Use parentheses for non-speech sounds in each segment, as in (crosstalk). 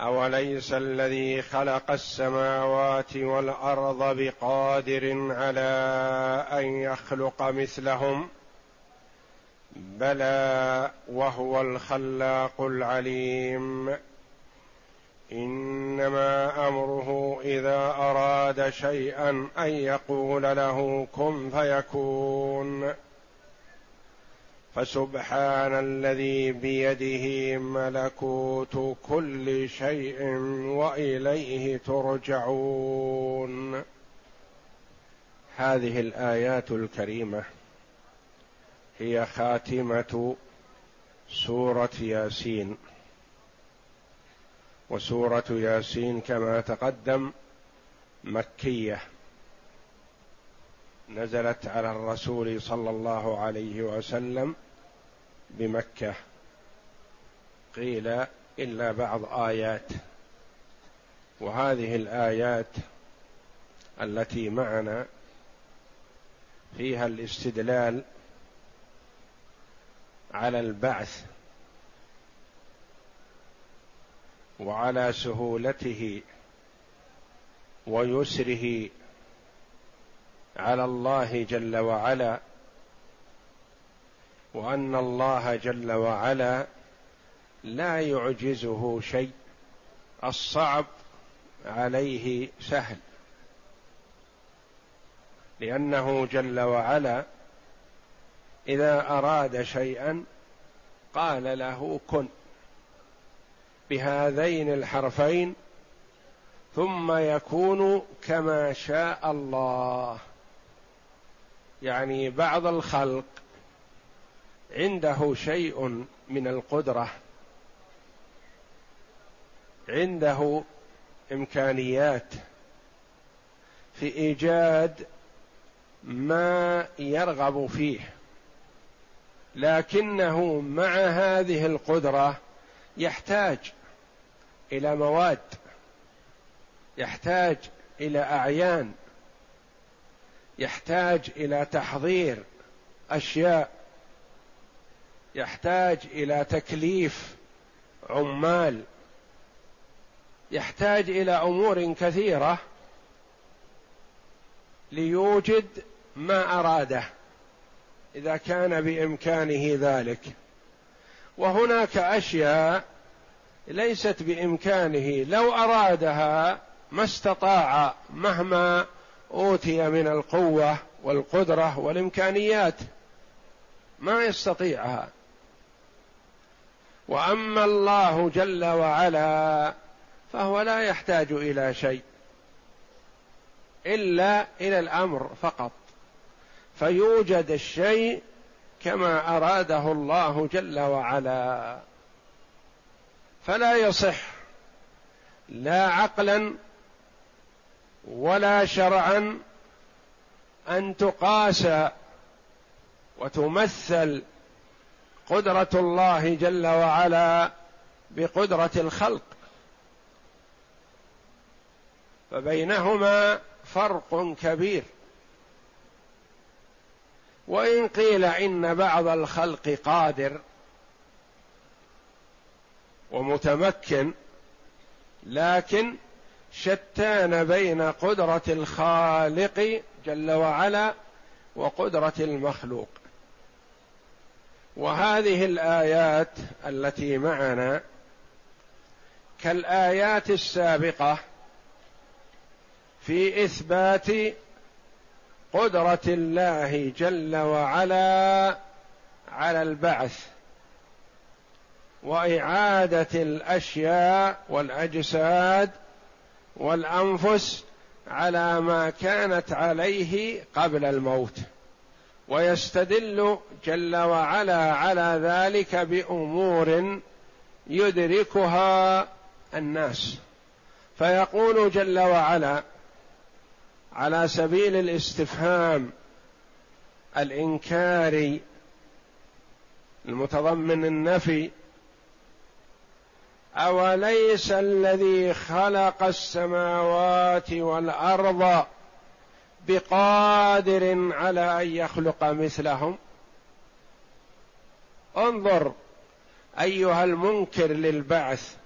أوليس الذي خلق السماوات والأرض بقادر على أن يخلق مثلهم؟ بلى وهو الخلاق العليم. إنما أمره إذا أراد شيئا أن يقول له كن فيكون. فسبحان الذي بيده ملكوت كل شيء وإليه ترجعون. هذه الآيات الكريمة هي خاتمة سورة ياسين. وسورة ياسين كما تقدم مكية. نزلت على الرسول صلى الله عليه وسلم بمكة. قيل إلا بعض آيات. وهذه الآيات التي معنا فيها الاستدلال على البعث وعلى سهولته ويسره على الله جل وعلا وأن الله جل وعلا لا يعجزه شيء الصعب عليه سهل. لأنه جل وعلا إذا أراد شيئا قال له كن بهذين الحرفين ثم يكون كما شاء الله. يعني بعض الخلق عنده شيء من القدرة عنده إمكانيات في إيجاد ما يرغب فيه لكنه مع هذه القدرة يحتاج إلى مواد يحتاج إلى أعيان. يحتاج إلى تحضير أشياء يحتاج إلى تكليف عمال يحتاج إلى أمور كثيرة ليوجد ما أراده إذا كان بإمكانه ذلك. وهناك أشياء ليست بإمكانه لو أرادها ما استطاع مهما أوتي من القوة والقدرة والإمكانيات. ما يستطيعها. وأما الله جل وعلا فهو لا يحتاج إلى شيء إلا إلى الأمر فقط. فيوجد الشيء كما أراده الله جل وعلا. فلا يصح لا عقلا ولا شرعا أن تقاس وتمثل قدرة الله جل وعلا بقدرة الخلق. فبينهما فرق كبير. وإن قيل إن بعض الخلق قادر ومتمكن لكن شتان بين قدرة الخالق جل وعلا وقدرة المخلوق. وهذه الآيات التي معنا كالآيات السابقة في إثبات قدرة الله جل وعلا على البعث وإعادة الأشياء والأجساد والأنفس على ما كانت عليه قبل الموت ويستدل جل وعلا على ذلك بأمور يدركها الناس. فيقول جل وعلا على سبيل الاستفهام الإنكاري المتضمن النفي أوليس الذي خلق السماوات والأرض بقادر على أن يخلق مثلهم؟ انظر أيها المنكر للبعث.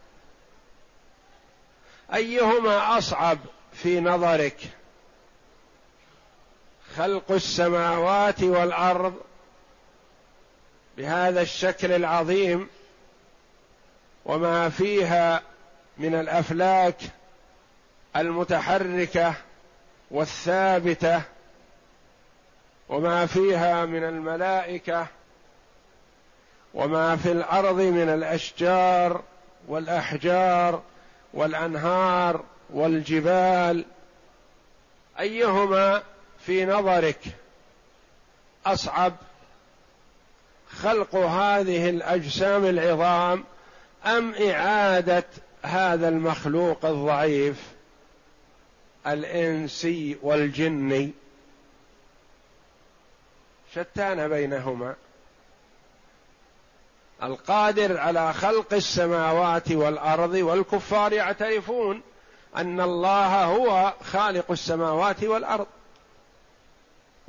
أيهما أصعب في نظرك؟ خلق السماوات والأرض بهذا الشكل العظيم وما فيها من الأفلاك المتحركة والثابتة وما فيها من الملائكة وما في الأرض من الأشجار والأحجار والأنهار والجبال. أيهما في نظرك أصعب خلق هذه الأجسام العظام أم إعادة هذا المخلوق الضعيف الإنسي والجني؟ شتان بينهما. القادر على خلق السماوات والأرض والكفار يعترفون أن الله هو خالق السماوات والأرض.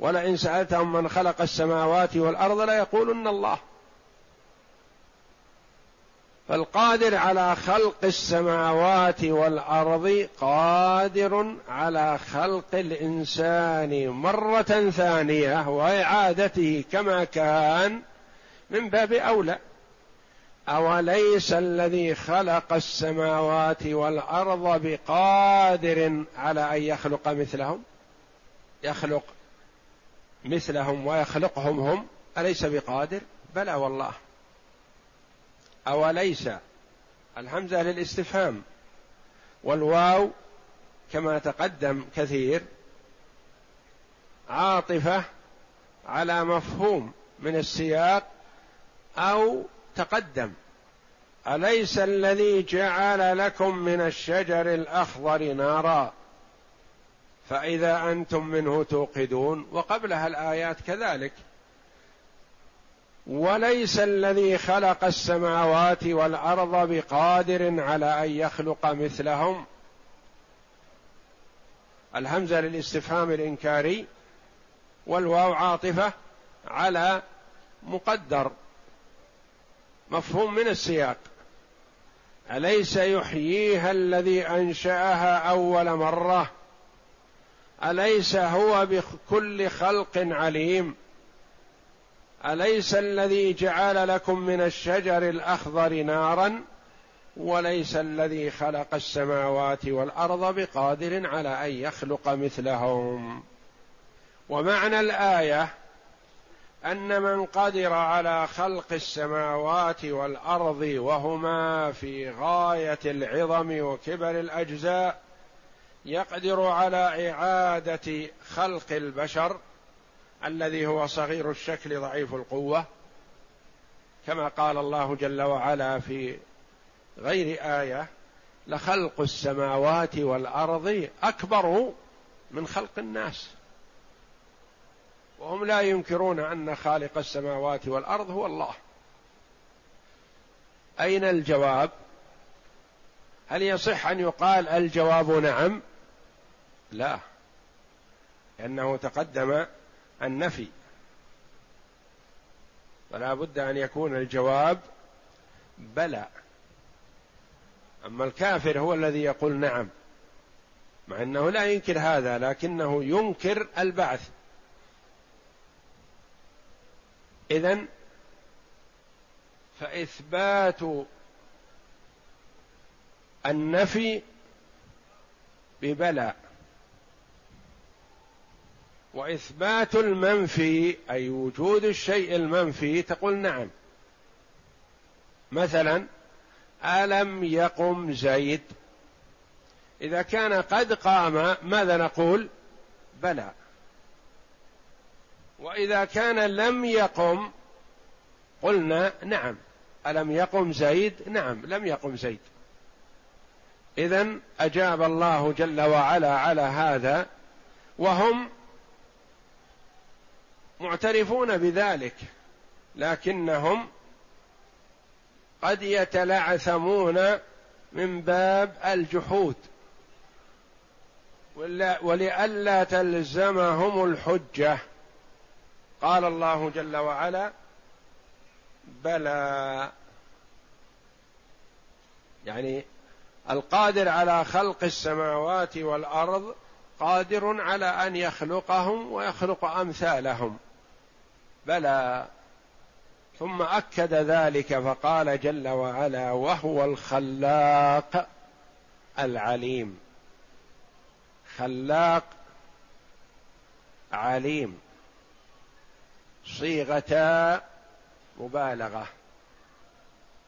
ولئن سألتهم من خلق السماوات والأرض ليقولن الله. فالقادر على خلق السماوات والأرض قادر على خلق الإنسان مرة ثانية وإعادته كما كان من باب أولى. أوليس الذي خلق السماوات والأرض بقادر على أن يخلق مثلهم؟ يخلق مثلهم ويخلقهم هم أليس بقادر؟ بلى والله. أوليس الهمزه للاستفهام والواو كما تقدم كثير عاطفة على مفهوم من السياق أو تقدم أليس الذي جعل لكم من الشجر الأخضر نارا فإذا أنتم منه توقدون وقبلها الآيات كذلك وليس الذي خلق السماوات والأرض بقادر على أن يخلق مثلهم. الهمزة للاستفهام الإنكاري والواو عاطفة على مقدر مفهوم من السياق. أليس يحييها الذي أنشأها أول مرة؟ أليس هو بكل خلق عليم؟ أليس الذي جعل لكم من الشجر الأخضر نارا؟ وليس الذي خلق السماوات والأرض بقادر على أن يخلق مثلهم. ومعنى الآية أن من قدر على خلق السماوات والأرض وهما في غاية العظم وكبر الأجزاء يقدر على إعادة خلق البشر الذي هو صغير الشكل ضعيف القوة كما قال الله جل وعلا في غير آية لخلق السماوات والأرض أكبر من خلق الناس. وهم لا ينكرون أن خالق السماوات والأرض هو الله. أين الجواب؟ هل يصح أن يقال الجواب نعم؟ لا لأنه تقدم النفي. فلا بد أن يكون الجواب بلى. أما الكافر هو الذي يقول نعم مع أنه لا ينكر هذا لكنه ينكر البعث. إذن فإثبات النفي ببلى. وإثبات المنفي أي وجود الشيء المنفي تقول نعم. مثلا ألم يقم زيد؟ إذا كان قد قام ماذا نقول؟ بلى. وإذا كان لم يقم قلنا نعم. ألم يقم زيد؟ نعم لم يقم زيد. اذا أجاب الله جل وعلا على هذا وهم معترفون بذلك لكنهم قد يتلعثمون من باب الجحود. ولئلا تلزمهم الحجة. قال الله جل وعلا بلى. يعني القادر على خلق السماوات والأرض قادر على أن يخلقهم ويخلق أمثالهم. بلى. ثم أكد ذلك فقال جل وعلا وهو الخلاق العليم. خلاق عليم. صيغتا مبالغة.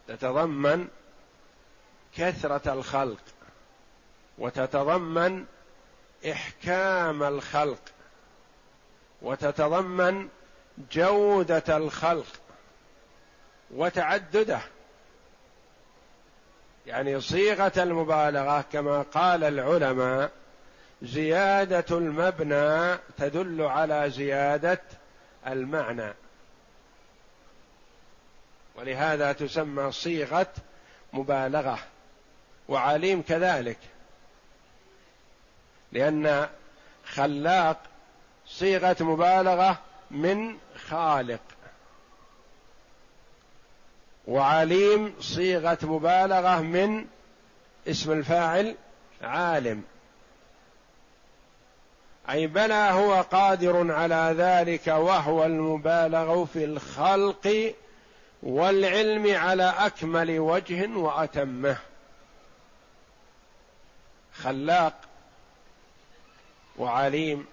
تتضمن كثرة الخلق. وتتضمن إحكام الخلق وتتضمن جودة الخلق وتعدده. يعني صيغة المبالغة كما قال العلماء زيادة المبنى تدل على زيادة المعنى. ولهذا تسمى صيغة مبالغة وعليم كذلك. لأن خلاق صيغة مبالغة من خالق. وعليم صيغة مبالغة من اسم الفاعل عالم. أي بلى هو قادر على ذلك وهو المبالغ في الخلق والعلم على أكمل وجه وأتمه. خلاق وعليم.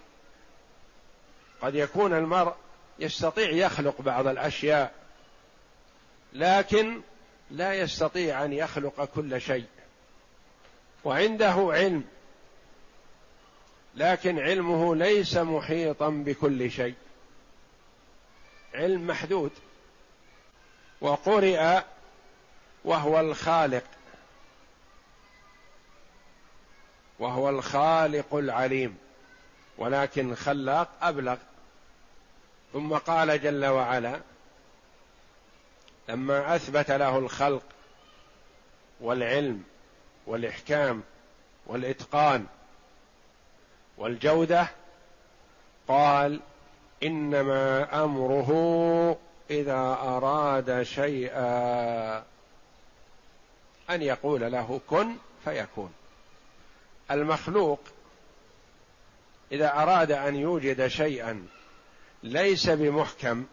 قد يكون المرء يستطيع يخلق بعض الأشياء لكن لا يستطيع أن يخلق كل شيء. وعنده علم لكن علمه ليس محيطا بكل شيء. علم محدود. وقرئ وهو الخالق. وهو الخالق العليم. ولكن خلاق أبلغ. ثم قال جل وعلا لما أثبت له الخلق والعلم والإحكام والإتقان والجودة قال إنما أمره إذا أراد شيئا أن يقول له كن فيكون. المخلوق إذا أراد أن يوجد شيئا ليس بمحكم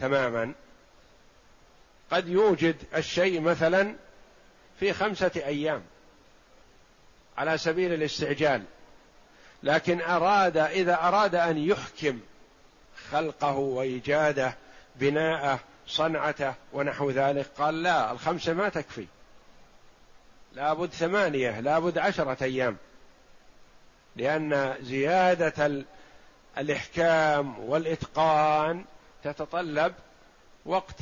تماما قد يوجد الشيء مثلا في خمسة أيام على سبيل الاستعجال لكن أراد إذا أراد أن يحكم خلقه وإيجاده بناءه صنعته ونحو ذلك قال لا الخمسة ما تكفي. لابد ثمانية لابد عشرة أيام. لأن زيادة الإحكام والإتقان تتطلب وقت.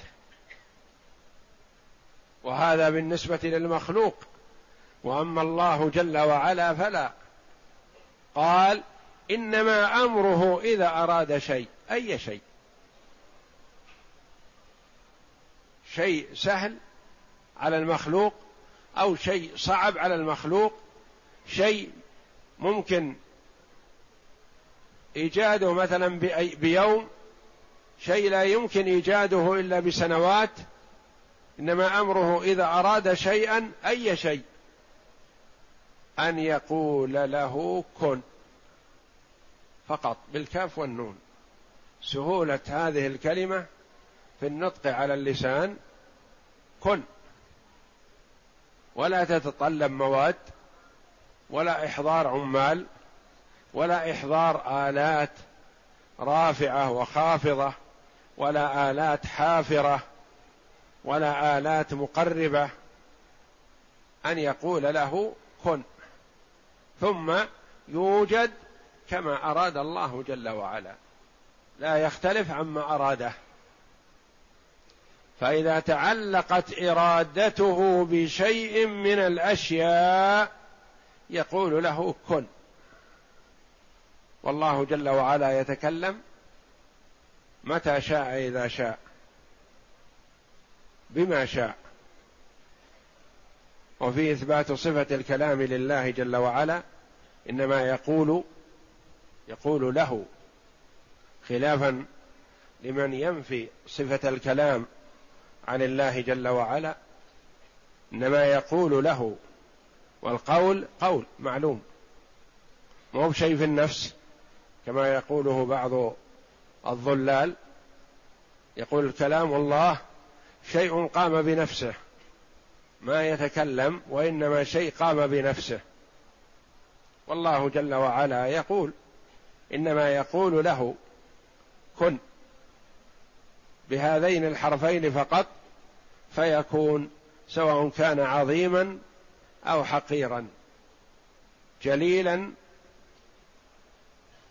وهذا بالنسبة للمخلوق. وأما الله جل وعلا فلا. قال إنما أمره إذا أراد شيء. أي شيء؟ شيء سهل على المخلوق أو شيء صعب على المخلوق. شيء ممكن إيجاده مثلا بيوم شيء لا يمكن إيجاده إلا بسنوات إنما أمره إذا أراد شيئا أي شيء؟ أن يقول له كن. فقط بالكاف والنون. سهولة هذه الكلمة في النطق على اللسان كن. ولا تتطلب مواد. ولا إحضار عمال ولا إحضار آلات رافعة وخافضة ولا آلات حافرة ولا آلات مقربة أن يقول له كن. ثم يوجد كما أراد الله جل وعلا. لا يختلف عما أراده. فإذا تعلقت إرادته بشيء من الأشياء يقول له كن. والله جل وعلا يتكلم متى شاء إذا شاء. بما شاء. وفي إثبات صفة الكلام لله جل وعلا إنما يقول يقول له خلافا لمن ينفي صفة الكلام عن الله جل وعلا إنما يقول له والقول قول معلوم. مو بشيء في النفس كما يقوله بعض الضلال. يقول كلام الله شيء قام بنفسه. ما يتكلم وإنما شيء قام بنفسه. والله جل وعلا يقول إنما يقول له كن بهذين الحرفين فقط فيكون سواء كان عظيما أو حقيرا جليلا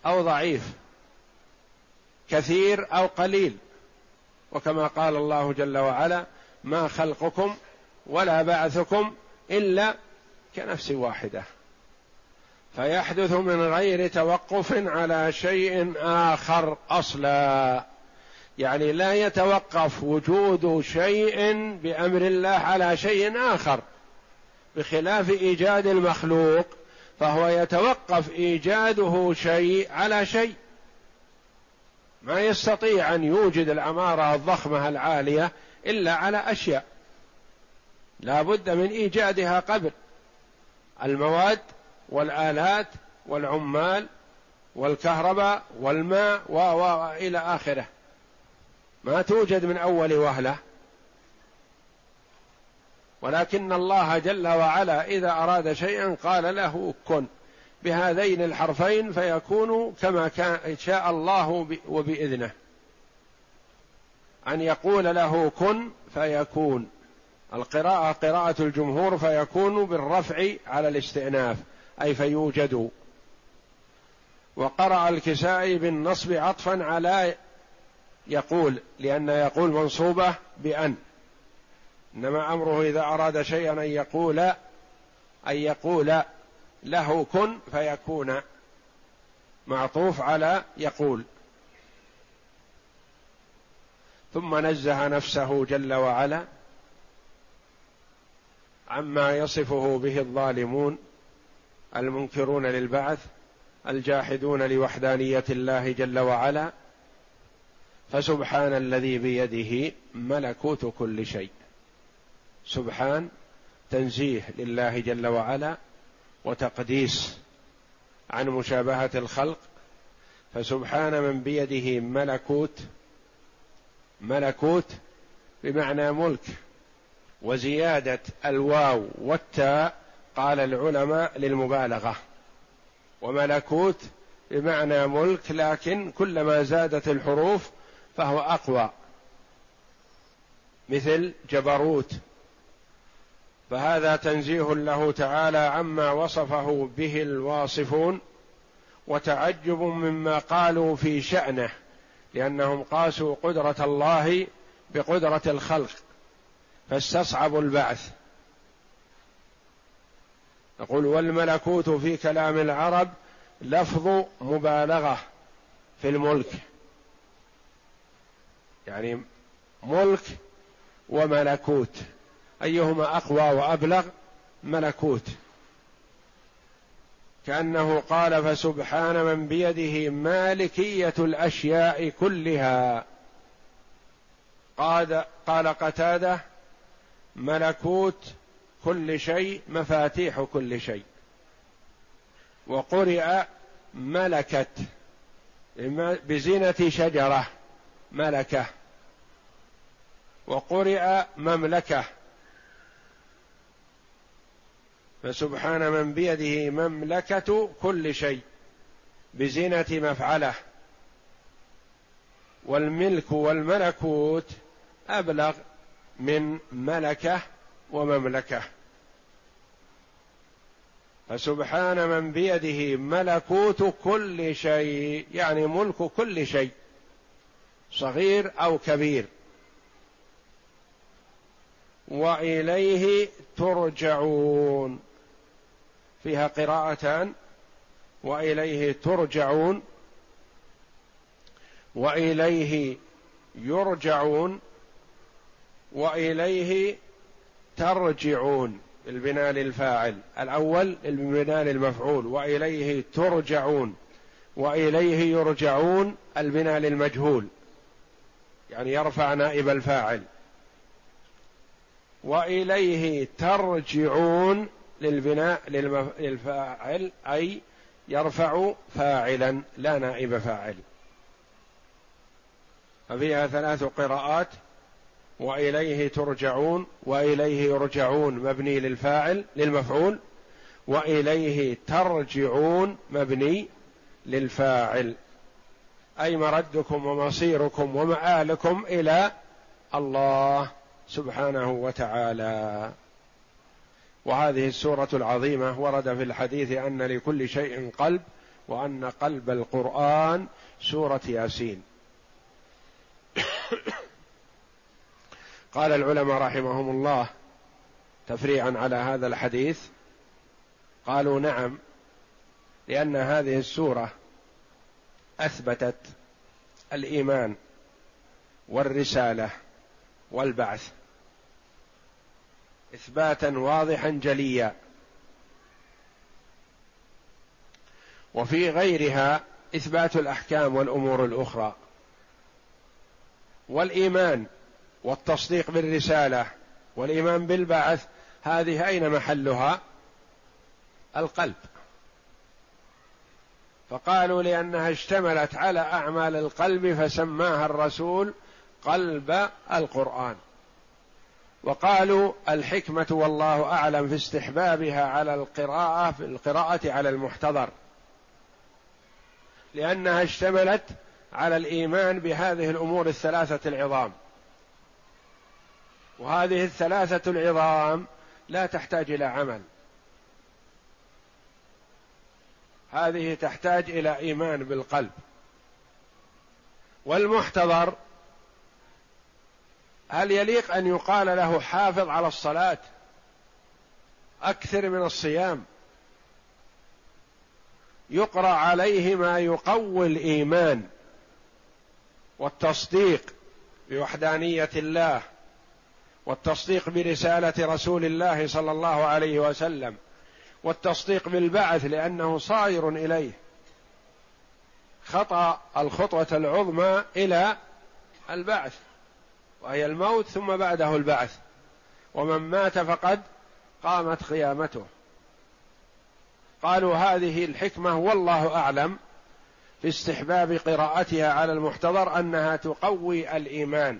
أو ضعيف كثير أو قليل. وكما قال الله جل وعلا ما خلقكم ولا بعثكم إلا كنفس واحدة. فيحدث من غير توقف على شيء آخر أصلا. يعني لا يتوقف وجود شيء بأمر الله على شيء آخر. بخلاف إيجاد المخلوق فهو يتوقف إيجاده شيء على شيء. ما يستطيع أن يوجد العماره الضخمة العالية إلا على أشياء. لا بد من إيجادها قبل. المواد والآلات والعمال والكهرباء والماء و إلى آخره. ما توجد من أول وهلة. ولكن الله جل وعلا إذا أراد شيئا قال له كن بهذين الحرفين فيكون كما كان شاء الله وبإذنه. أن يقول له كن فيكون. القراءة قراءة الجمهور فيكون بالرفع على الاستئناف أي فيوجد. وقرأ الكسائي بالنصب عطفا على يقول لأن يقول منصوبة بأن. إنما أمره إذا أراد شيئا أن يقول أن يقول له كن فيكون معطوف على يقول. ثم نزه نفسه جل وعلا عما يصفه به الظالمون المنكرون للبعث الجاحدون لوحدانية الله جل وعلا فسبحان الذي بيده ملكوت كل شيء. سبحان تنزيه لله جل وعلا وتقديس عن مشابهة الخلق. فسبحان من بيده ملكوت ملكوت بمعنى ملك وزيادة الواو والتاء قال العلماء للمبالغة. وملكوت بمعنى ملك لكن كلما زادت الحروف فهو أقوى. مثل جبروت فهذا تنزيه له تعالى عما وصفه به الواصفون وتعجب مما قالوا في شأنه لأنهم قاسوا قدرة الله بقدرة الخلق فاستصعبوا البعث. نقول والملكوت في كلام العرب لفظ مبالغة في الملك. يعني ملك وملكوت. أيهما أقوى وأبلغ ملكوت. كأنه قال فسبحان من بيده مالكية الأشياء كلها. قال قال قتادة ملكوت كل شيء مفاتيح كل شيء. وقرئ ملكت بزينة شجرة ملكة. وقرئ مملكة. فسبحان من بيده مملكة كل شيء بزينة مفعله. والملك والملكوت أبلغ من ملكة ومملكة. فسبحان من بيده ملكوت كل شيء يعني ملك كل شيء صغير أو كبير. وإليه ترجعون. فيها قراءتان وإليه ترجعون وإليه يرجعون وإليه ترجعون البناء للفاعل الأول البناء للمفعول وإليه ترجعون. وإليه يرجعون البناء للمجهول يعني يرفع نائب الفاعل. وإليه ترجعون للبناء للفاعل أي يرفع فاعلا لا نائب فاعل. ففيها ثلاث قراءات وإليه ترجعون وإليه يرجعون مبني للفاعل للمفعول وإليه ترجعون مبني للفاعل. أي مردكم ومصيركم ومآلكم إلى الله سبحانه وتعالى. وهذه السورة العظيمة ورد في الحديث أن لكل شيء قلب وأن قلب القرآن سورة ياسين. (coughs) قال العلماء رحمهم الله تفريعا على هذا الحديث قالوا نعم لأن هذه السورة أثبتت الإيمان والرسالة والبعث. إثباتا واضحا جليا. وفي غيرها إثبات الأحكام والأمور الأخرى. والإيمان والتصديق بالرسالة والإيمان بالبعث هذه أين محلها؟ القلب. فقالوا لأنها اشتملت على أعمال القلب فسماها الرسول قلب القرآن. وقالوا الحكمة والله أعلم في استحبابها على القراءة في القراءة على المحتضر. لأنها اشتملت على الإيمان بهذه الأمور الثلاثة العظام. وهذه الثلاثة العظام لا تحتاج إلى عمل. هذه تحتاج إلى إيمان بالقلب. والمحتضر هل يليق أن يقال له حافظ على الصلاة أكثر من الصيام؟ يقرأ عليه ما يقوي الإيمان والتصديق بوحدانية الله والتصديق برسالة رسول الله صلى الله عليه وسلم والتصديق بالبعث لأنه صائر إليه. خطأ الخطوة العظمى إلى البعث. وهي الموت ثم بعده البعث. ومن مات فقد قامت قيامته. قالوا هذه الحكمة والله أعلم في استحباب قراءتها على المحتضر أنها تقوي الإيمان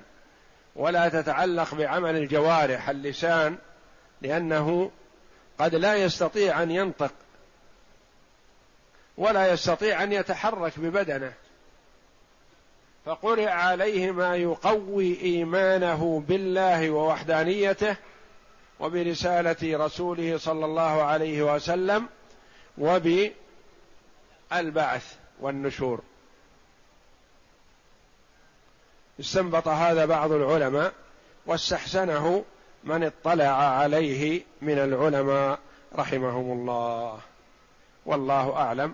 ولا تتعلق بعمل الجوارح اللسان لأنه قد لا يستطيع أن ينطق ولا يستطيع أن يتحرك ببدنه. فقرئ عليه ما يقوي إيمانه بالله ووحدانيته وبرسالة رسوله صلى الله عليه وسلم وبالبعث والنشور. استنبط هذا بعض العلماء واستحسنه من اطلع عليه من العلماء رحمهم الله. والله أعلم.